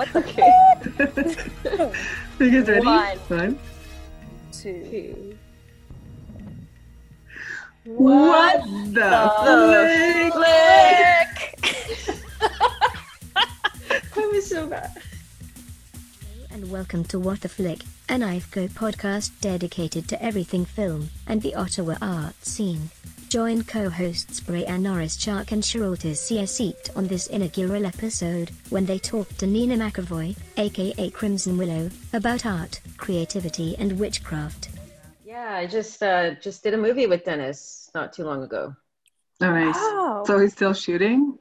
What the okay. you guys ready? One. One. two. What, the, flick? Flick. I was so bad. and welcome to What the Flick, an IFCO podcast dedicated to everything film and the Ottawa art scene. Join co-hosts Brianna Norris Chark and Charlotte Seat on this inaugural episode when they talk to Nina McAvoy, aka Crimson Willow, about art, creativity and witchcraft. Yeah, I just uh, just did a movie with Dennis not too long ago. Oh, nice. Oh. So he's still shooting?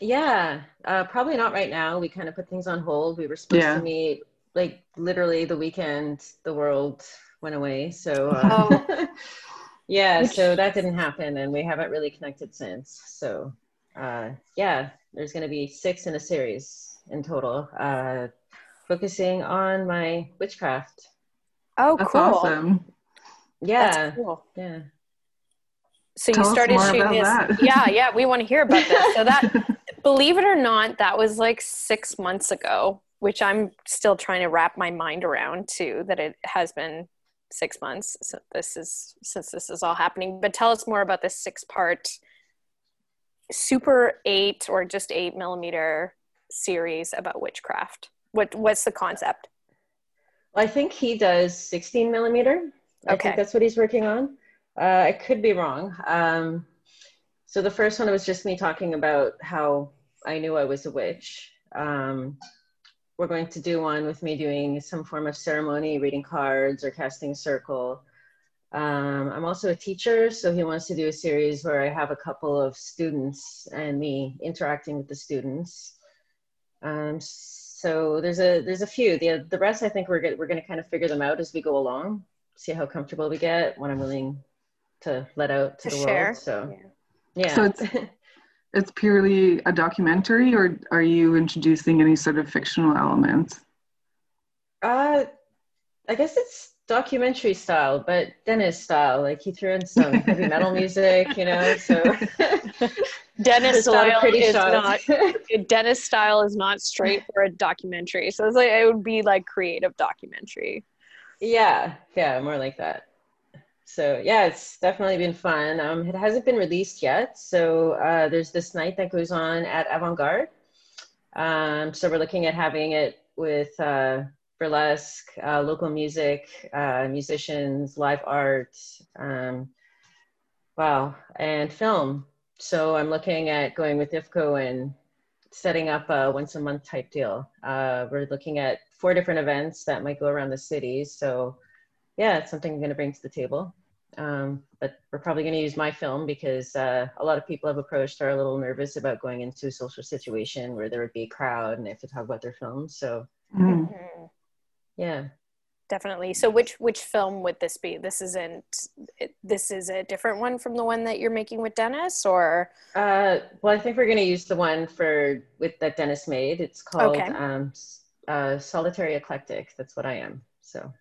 Yeah, uh, probably not right now. We kind of put things on hold. We were supposed Yeah. to meet like literally the weekend the world went away. So uh, yeah, so that didn't happen, and we haven't really connected since. So uh, yeah, there's going to be six in a series in total, uh, focusing on my witchcraft. Oh, That's cool. awesome. Yeah, That's cool. yeah. So Tell you started shooting this. Yeah, yeah, we want to hear about this. So that, believe it or not, that was like six months ago, which I'm still trying to wrap my mind around too. That it has been six months since this is since this is all happening. But tell us more about this six-part Super Eight or just eight millimeter series about witchcraft. What what's the concept? I think he does 16 millimeter. I Okay. think that's what he's working on. Uh, I could be wrong. Um, so the first one was just me talking about how I knew I was a witch. Um, we're going to do one with me doing some form of ceremony, reading cards or casting a circle. Um, I'm also a teacher, so he wants to do a series where I have a couple of students and me interacting with the students. Um, so there's a there's a few. The the rest I think we're get, we're going to kind of figure them out as we go along. See how comfortable we get, what I'm willing to let out to, To the share. world. So yeah. So it's it's purely a documentary, or are you introducing any sort of fictional elements? uh, I guess it's documentary style, but Dennis style. Like he threw in some heavy metal music, you know. So Dennis there's a lot of style pretty is not. Dennis style is not straight for a documentary. So it's like it would be like creative documentary. Yeah, yeah, more like that. So yeah, it's definitely been fun. Um, it hasn't been released yet, so uh, there's this night that goes on at Avant Garde. Um, so we're looking at having it with uh, burlesque, uh, local music, uh, musicians, live art, um, wow, and film. So I'm looking at going with IFCO and setting up a once a month type deal. Uh, we're looking at four different events that might go around the city. So, yeah, it's something I'm going to bring to the table. Um, but we're probably going to use my film because uh, a lot of people I've approached are a little nervous about going into a social situation where there would be a crowd and they have to talk about their films. So, Mm. yeah. Definitely. So which which film would this be? This isn't this is a different one from the one that you're making with Dennis or Uh, well, I think we're going to use the one for with that Dennis made. It's called Okay. um, uh, Solitary Eclectic. That's what I am. So.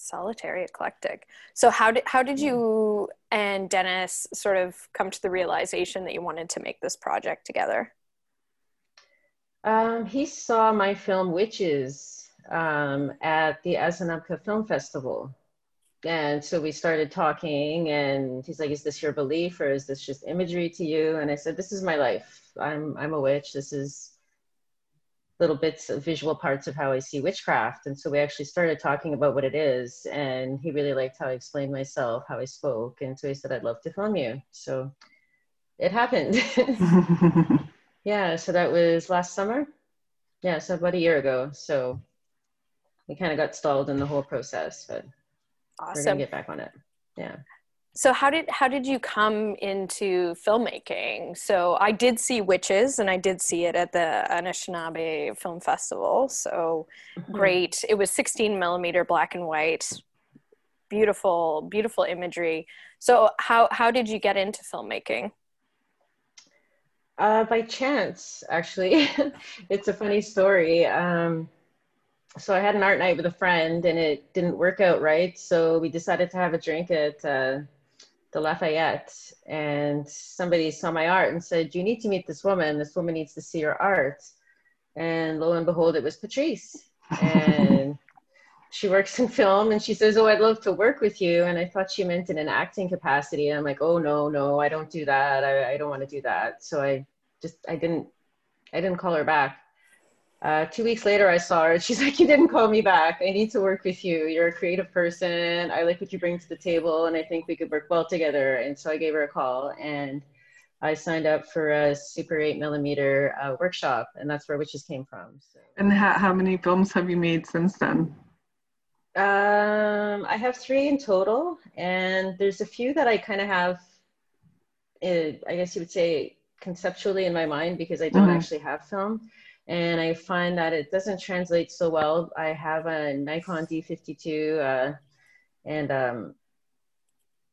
Solitary eclectic. So how did how did you and Dennis sort of come to the realization that you wanted to make this project together? Um, he saw my film Witches um, at the Asinabka Film Festival. And so we started talking, and he's like, Is this your belief or is this just imagery to you? And I said, This is my life. I'm, I'm a witch. This is little bits of visual parts of how I see witchcraft. And so we actually started talking about what it is. And he really liked how I explained myself, how I spoke. And so he said, I'd love to film you. So it happened. Yeah, so that was last summer. Yeah, so about a year ago. So we kind of got stalled in the whole process, but we're gonna get back on it. Yeah. So how did how did you come into filmmaking? So I did see Witches, and I did see it at the Anishinaabe Film Festival. So great! It was 16 millimeter black and white, beautiful, beautiful imagery. So how how did you get into filmmaking? Uh, by chance, actually, it's a funny story. Um, so I had an art night with a friend, and it didn't work out right. So we decided to have a drink at uh, the Lafayette, and somebody saw my art and said, "You need to meet this woman. This woman needs to see your art." and lo and behold, it was Patrice. And she works in film and she says, Oh, I'd love to work with you. And I thought she meant in an acting capacity. And I'm like, Oh, no, no, I don't do that. I, I don't want to do that. So I just, I didn't, I didn't call her back. Uh, two weeks later, I saw her. She's like, You didn't call me back. I need to work with you. You're a creative person. I like what you bring to the table. And I think we could work well together. And so I gave her a call and I signed up for a Super 8 millimeter uh, workshop. And that's where Witches came from. So. And how, how many films have you made since then? Um, I have three in total. And there's a few that I kind of have, uh, I guess you would say, conceptually in my mind because I don't Mhm. actually have film and I find that it doesn't translate so well. I have a Nikon D52 uh, and um,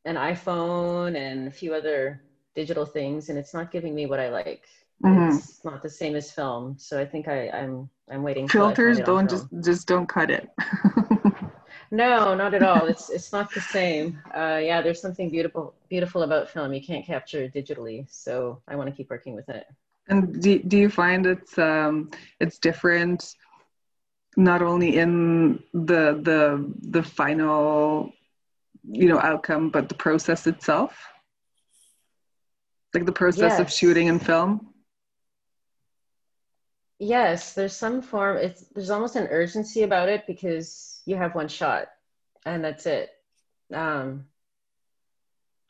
an iPhone and a few other digital things, and it's not giving me what I like. Mhm. It's not the same as film, so I think I, I'm I'm waiting. till I find Filters don't just just don't cut it. No, not at all. It's it's not the same. Uh, yeah, there's something beautiful beautiful about film. You can't capture digitally, so I want to keep working with it. And do, do you find it's um it's different not only in the the the final you know outcome but the process itself? Like the process of shooting and film? Yes, there's some form. It's there's almost an urgency about it because you have one shot, and that's it. Um,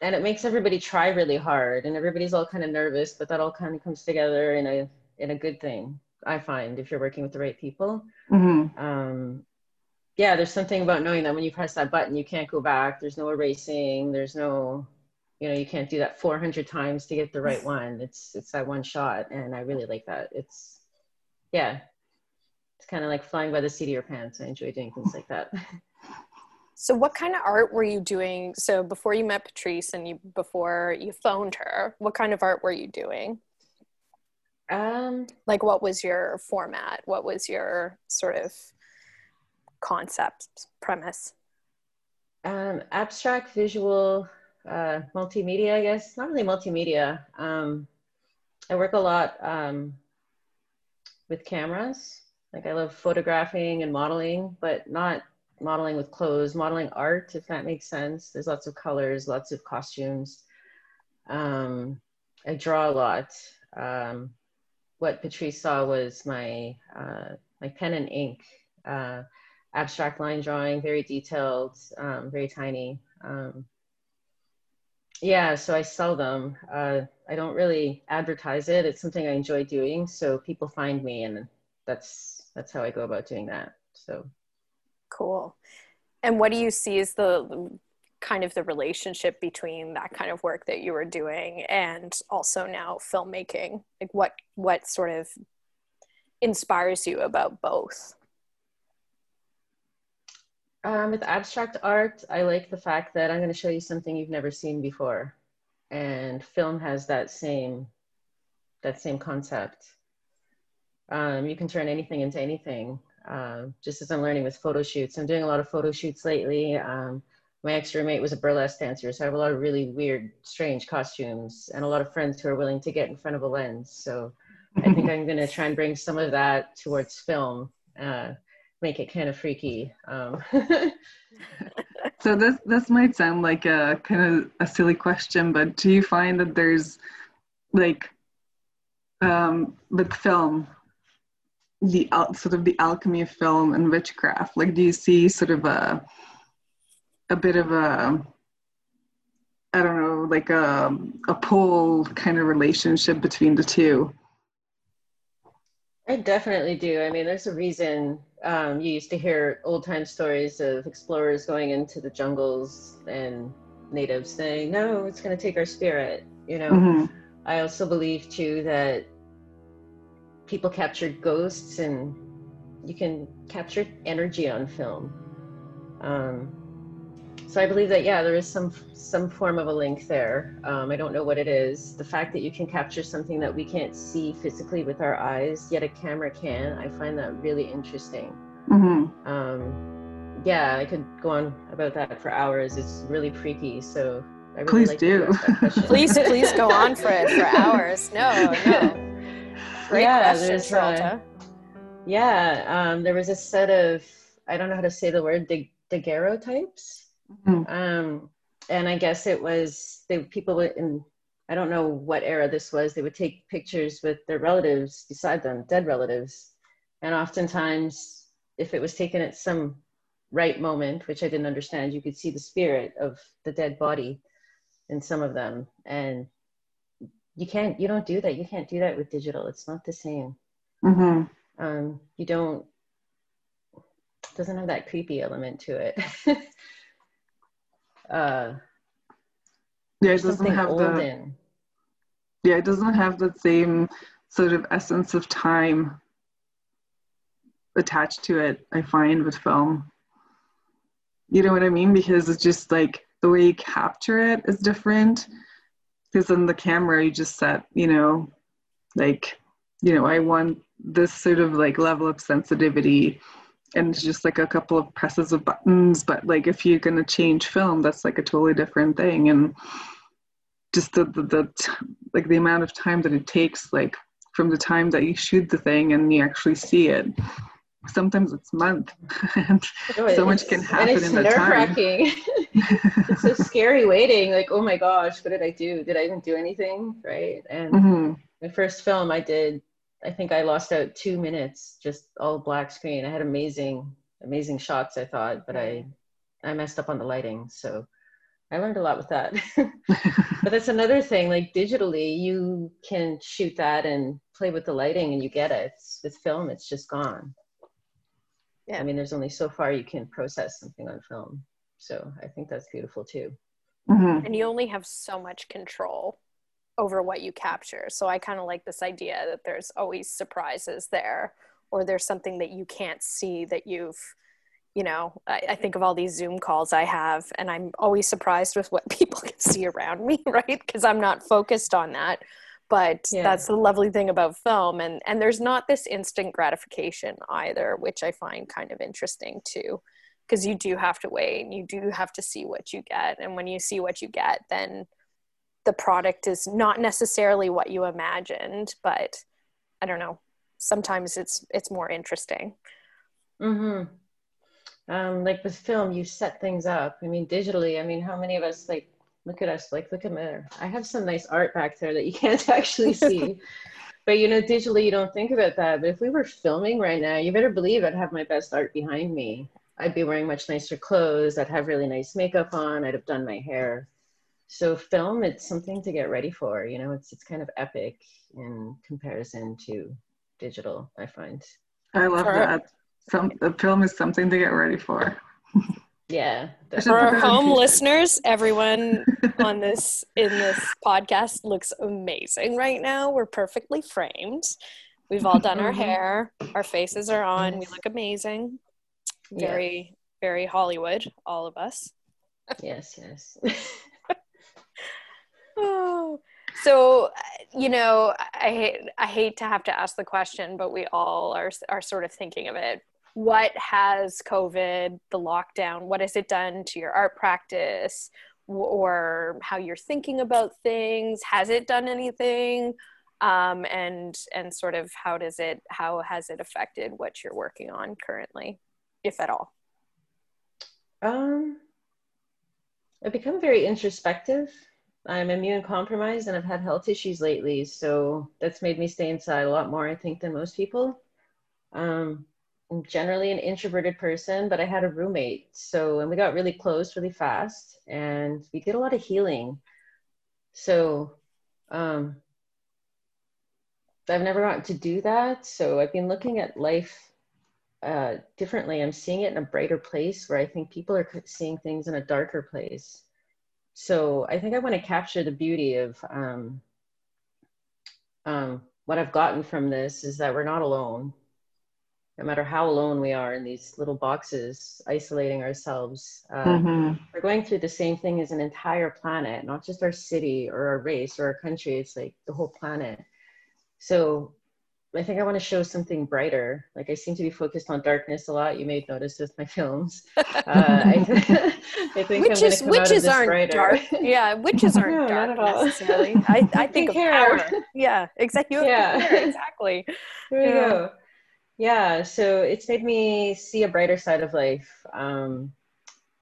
and it makes everybody try really hard, and everybody's all kind of nervous, but that all kind of comes together in a in a good thing. I find if you're working with the right people. hmm Um, yeah, there's something about knowing that when you press that button, you can't go back. There's no erasing. There's no, you know, you can't do that 400 times to get the right one. It's it's that one shot, and I really like that. It's, yeah, it's kind of like flying by the seat of your pants. I enjoy doing things like that. So what kind of art were you doing? So before you met Patrice and you before you phoned her, what kind of art were you doing? Um, Like what was your format? What was your sort of concept premise? um, abstract visual uh, multimedia, I guess. Not really multimedia. Um, I work a lot um, with cameras. Like I love photographing and modeling, but not modeling with clothes, modeling art, if that makes sense. There's lots of colors, lots of costumes. Um, I draw a lot. Um, what Patrice saw was my uh, my pen and ink. Uh, abstract line drawing, very detailed, um, very tiny. Um, yeah, so I sell them. Uh, I don't really advertise it. It's something I enjoy doing, so people find me, and that's that's how I go about doing that. So Cool. And what do you see as the kind of the relationship between that kind of work that you were doing and also now filmmaking? Like what what sort of inspires you about both? um, with abstract art, I like the fact that I'm going to show you something you've never seen before, and film has that same that same concept. Um, you can turn anything into anything. Uh, just as I'm learning with photo shoots, I'm doing a lot of photo shoots lately. Um, my ex roommate was a burlesque dancer, so I have a lot of really weird, strange costumes, and a lot of friends who are willing to get in front of a lens. So I think I'm going to try and bring some of that towards film, uh, make it kind of freaky. Um, So this this might sound like a kind of a silly question, but do you find that there's like um, with film the sort of the alchemy of film and witchcraft? Like, do you see sort of a a bit of a I don't know, like a a pull kind of relationship between the two? I definitely do. I mean, there's a reason um, you used to hear old time stories of explorers going into the jungles and natives saying, no, it's going to take our spirit. You know, Mhm. I also believe too that people captured ghosts and you can capture energy on film. Um, so I believe that yeah, there is some some form of a link there. Um, I don't know what it is. The fact that you can capture something that we can't see physically with our eyes, yet a camera can, I find that really interesting. Mhm. Um, yeah, I could go on about that for hours. It's really freaky. So I really Please like do. that. Please, please go on for it for hours. No, no. Great Yeah, question, Yeah, um, there was a set of I don't know how to say the word the daguerreotypes, Mhm. um, and I guess it was the people in I don't know what era this was. They would take pictures with their relatives beside them, dead relatives, and oftentimes, if it was taken at some right moment, which I didn't understand, you could see the spirit of the dead body in some of them, and you can't you don't do that. You can't do that with digital. It's not the same Mhm. um, you don't doesn't have that creepy element to it uh Yeah, it doesn't have the yeah, it doesn't have the same sort of essence of time attached to it, I find with film. You know what I mean? Because it's just like the way you capture it is different. Because on the camera, you just set, you know, like, you know, I want this sort of like level of sensitivity and it's just like a couple of presses of buttons. But like, if you're going to change film, that's like a totally different thing. And just the, the, the t- like the amount of time that it takes, like from the time that you shoot the thing and you actually see it. Sometimes it's month, and Oh, so much can happen in that time. it's so scary waiting like oh my gosh what did i do? Did i even do anything? Right? And hmm my first film i did i think i lost out two minutes just all black screen. I had amazing amazing shots i thought but i i messed up on the lighting so i learned a lot with that. But that's another thing like digitally you can shoot that and play with the lighting and you get it. With film it's just gone. Yeah. i mean there's only so far you can process something on film so i think that's beautiful too hmm and you only have so much control over what you capture. So I kind of like this idea that there's always surprises there, or there's something that you can't see that you've, you know, I, I think of all these Zoom calls I have, and I'm always surprised with what people can see around me, right? Because I'm not focused on that. But Yeah. that's the lovely thing about film, and and there's not this instant gratification either, which I find kind of interesting too because you do have to wait and you do have to see what you get and when you see what you get then the product is not necessarily what you imagined but i don't know sometimes it's it's more interesting hmm Um, like with film, you set things up. I mean, digitally, I mean, how many of us like look at us? Like, look at me. I have some nice art back there that you can't actually see. but you know, digitally, you don't think about that. But if we were filming right now, you better believe I'd have my best art behind me. I'd be wearing much nicer clothes. I'd have really nice makeup on. I'd have done my hair. So film, it's something to get ready for. You know, it's it's kind of epic in comparison to digital. I find. I love For- that. Some the film is something to get ready for. Yeah. I for our home listeners everyone on this in this podcast looks amazing right now we're perfectly framed we've all done our Mhm. hair our faces are on we look amazing Yeah. very very hollywood all of us Yes, yes. Oh, so you know, I hate I hate to have to ask the question, but we all are are sort of thinking of it. What has COVID, the lockdown, what has it done to your art practice, or how you're thinking about things? Has it done anything? Um, and and sort of how does it how has it affected what you're working on currently, if at all? um, I've become very introspective. I'm immune compromised and I've had health issues lately, so that's made me stay inside a lot more, I think, than most people. Um, I'm generally an introverted person, but I had a roommate, so and we got really close really fast, and we did a lot of healing. So, um, I've never gotten to do that, so I've been looking at life uh, differently. I'm seeing it in a brighter place where I think people are seeing things in a darker place. So I think I want to capture the beauty of um, um, what I've gotten from this is that we're not alone. No matter how alone we are in these little boxes, isolating ourselves, uh, Mhm. we're going through the same thing as an entire planet, not just our city or our race or our country. It's like the whole planet. So I think I want to show something brighter. Like I seem to be focused on darkness a lot. You may have noticed with my films. Uh, I, I think Witches, I'm going to come out of witches aren't brighter. dark. Yeah, witches aren't No, dark not at all. necessarily. I, I think of power. Yeah, exactly. You Yeah. exactly. There we Yeah. go. Yeah, so it's made me see a brighter side of life. Um,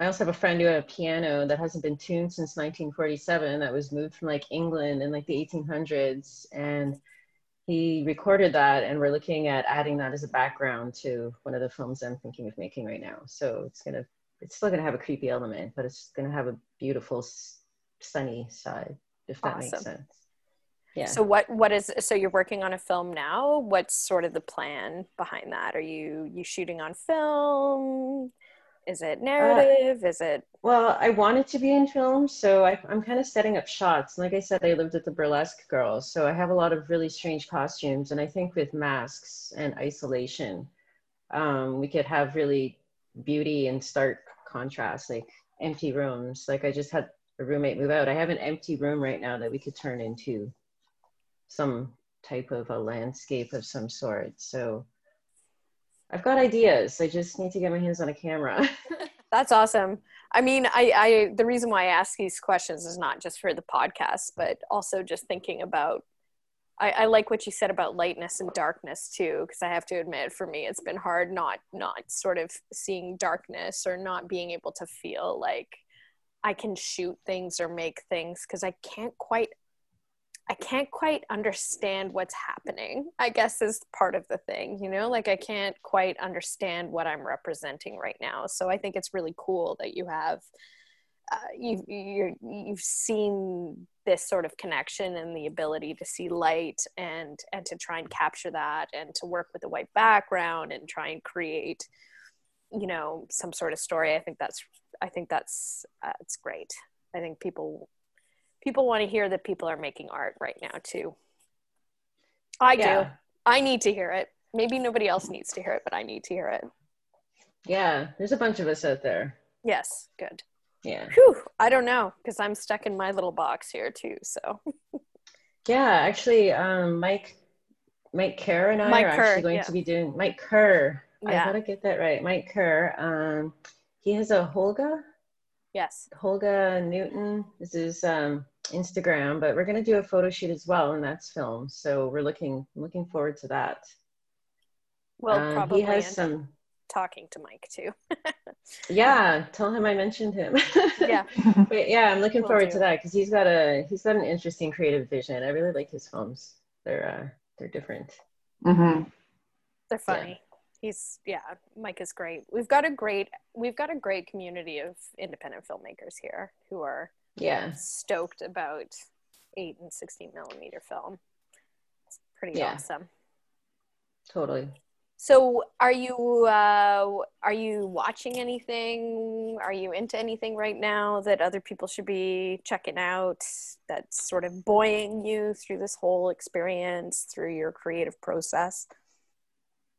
I also have a friend who had a piano that hasn't been tuned since 1947 that was moved from like England in like the 1800s. And he recorded that, and we're looking at adding that as a background to one of the films I'm thinking of making right now. So it's gonna, it's still gonna have a creepy element, but it's gonna have a beautiful, sunny side, if that awesome. makes sense. Yeah. So what what is so you're working on a film now? What's sort of the plan behind that? Are you you shooting on film? Is it uh, narrative? Uh, is it? Well, I wanted to be in film, so I, am kind of setting up shots. Like I said, I lived with the burlesque girls, so I have a lot of really strange costumes. And I think with masks and isolation, um, we could have really beauty and stark contrast, like empty rooms. Like I just had a roommate move out. I have an empty room right now that we could turn into some type of a landscape of some sort. So I've got ideas. I just need to get my hands on a camera. That's awesome. I mean, I, I the reason why I ask these questions is not just for the podcast, but also just thinking about. I, I like what you said about lightness and darkness too, because I have to admit, for me, it's been hard not not sort of seeing darkness or not being able to feel like I can shoot things or make things because I can't quite I can't quite understand what's happening, I guess is part of the thing, you know, like I can't quite understand what I'm representing right now. So I think it's really cool that you have, uh, you've, you you've seen this sort of connection and the ability to see light and, and to try and capture that and to work with a white background and try and create, you know, some sort of story. I think that's, I think that's, uh, it's great. I think people people want to hear that people are making art right now too. I yeah. do. I need to hear it. Maybe nobody else needs to hear it, but I need to hear it. Yeah, there's a bunch of us out there. Yes, good. Yeah. Whew, I don't know because I'm stuck in my little box here too. So. yeah, actually, um, Mike, Mike Kerr and I Mike are Kerr, actually going yeah. to be doing Mike Kerr. Yeah. I gotta get that right. Mike Kerr. Um, he has a Holga. Yes. Holga Newton. This is um, Instagram, but we're going to do a photo shoot as well, and that's film. So we're looking looking forward to that. Well, um, probably he has some talking to Mike too. yeah, tell him I mentioned him. yeah, but yeah, I'm looking we'll forward do. to that because he's got a he's got an interesting creative vision. I really like his films. They're uh, they're different. Mm-hmm. They're funny. Yeah. He's yeah, Mike is great. We've got a great we've got a great community of independent filmmakers here who are yeah stoked about 8 and 16 millimeter film. It's pretty yeah. awesome. Totally. So are you uh, are you watching anything? Are you into anything right now that other people should be checking out that's sort of buoying you through this whole experience through your creative process?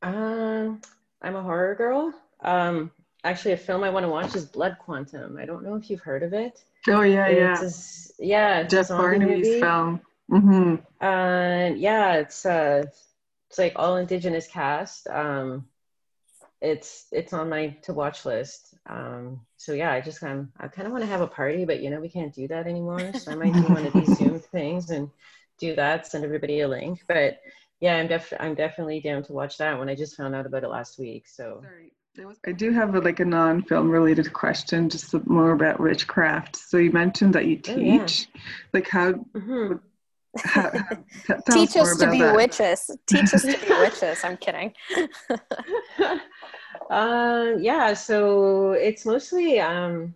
Um i'm a horror girl. Um actually a film i want to watch is blood quantum. I don't know if you've heard of it Oh yeah, yeah, it's a, yeah. It's Jeff Barnaby's film. Mm-hmm. Uh, yeah, it's uh, it's like all indigenous cast. Um, it's it's on my to watch list. Um, so yeah, I just kind of I kind of want to have a party, but you know we can't do that anymore. So I might do one of these Zoom things and do that. Send everybody a link. But yeah, I'm def I'm definitely down to watch that one. I just found out about it last week. So. Sorry. I do have a, like a non-film related question, just more about witchcraft. So you mentioned that you teach, oh, yeah. like how, mm-hmm. how, how teach us, us to be that. witches. Teach us to be witches. I'm kidding. uh, yeah, so it's mostly um,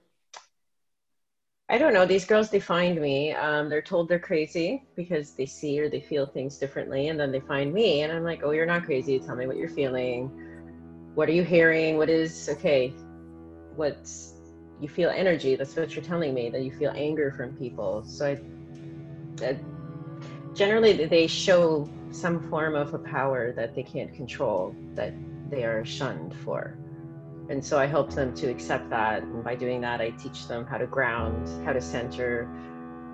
I don't know. These girls, they find me. Um, they're told they're crazy because they see or they feel things differently, and then they find me, and I'm like, "Oh, you're not crazy. Tell me what you're feeling." What are you hearing? What is okay what's you feel energy. That's what you're telling me that you feel anger from people. So i, I generally they show some form of a power that they can't control that they are shunned for. And so i help them to accept that. And by doing that i teach them how to ground how to center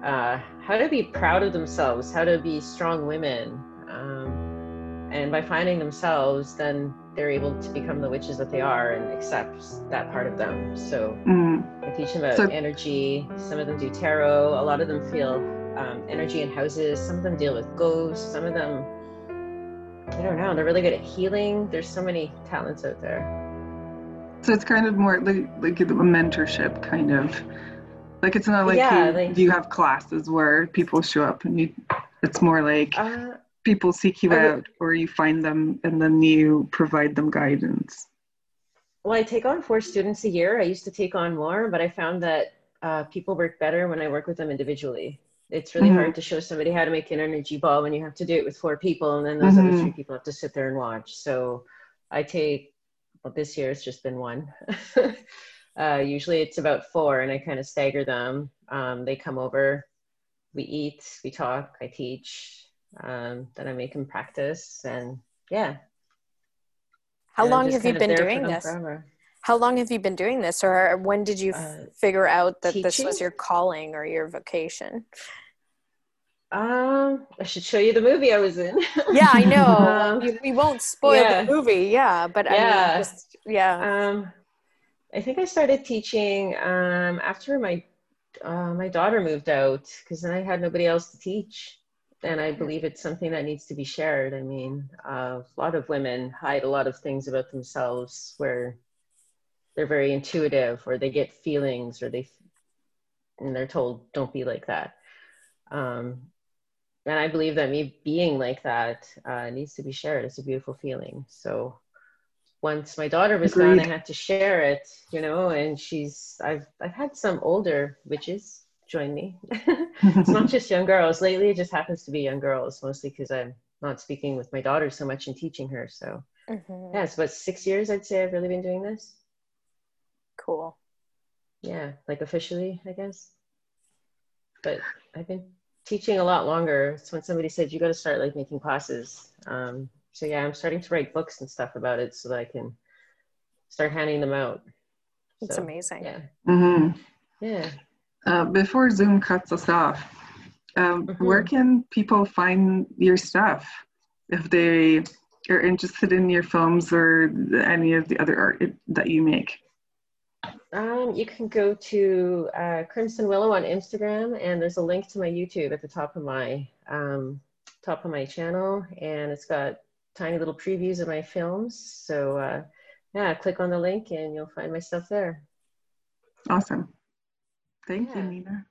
uh, how to be proud of themselves how to be strong women. Um, and by finding themselves then they're able to become the witches that they are and accept that part of them. So mm. I teach them about so, energy. Some of them do tarot. A lot of them feel um, energy in houses. Some of them deal with ghosts. Some of them I don't know. They're really good at healing. There's so many talents out there. So it's kind of more like like a mentorship kind of. Like it's not like Yeah, you, like- you have classes where people show up and you it's more like Uh, people seek you out or you find them and then you provide them guidance. well, I take on four students a year. I used to take on more, but I found that uh, people work better when I work with them individually. It's really Mhm. hard to show somebody how to make an energy ball when you have to do it with four people, and then those other Mhm. three people have to sit there and watch. So I take, well, this year it's just been one. uh, usually it's about four, and I kind of stagger them. Um, they come over, we eat, we talk, I teach, um, then I make them practice, and yeah. How And long have you been doing this? forever. How long have you been doing this, or when did you Uh, figure out that this was your calling or your vocation? Um, I should show you the movie I was in. Yeah, I know. Um, we, we won't spoil yeah. the movie, yeah, but I Yeah. mean, just yeah. Um, I think I started teaching um, after my uh, my daughter moved out because then I had nobody else to teach, and I believe it's something that needs to be shared. I mean, uh, a lot of women hide a lot of things about themselves where they're very intuitive, or they get feelings, or they and they're told don't be like that. Um, and I believe that me being like that uh, needs to be shared. It's a beautiful feeling. So once my daughter was gone, I had to share it, you know. And she's I've I've had some older witches join me. it's not just young girls. Lately, it just happens to be young girls, mostly because I'm not speaking with my daughter so much and teaching her. So Mhm. yeah, it's about six years I'd say I've really been doing this. Cool. Yeah, like officially, I guess. But I've been teaching a lot longer. So when somebody said you got to start like making classes, um, so yeah, I'm starting to write books and stuff about it so that I can start handing them out. It's So, amazing. Yeah, hmm yeah. Uh, before Zoom cuts us off, um, Mhm. where can people find your stuff if they are interested in your films or any of the other art that you make? Um, you can go to uh, Crimson Willow on Instagram, and there's a link to my YouTube at the top of my um, top of my channel, and it's got tiny little previews of my films. So uh, yeah, click on the link, and you'll find my stuff there. Awesome. Thank you. Nina.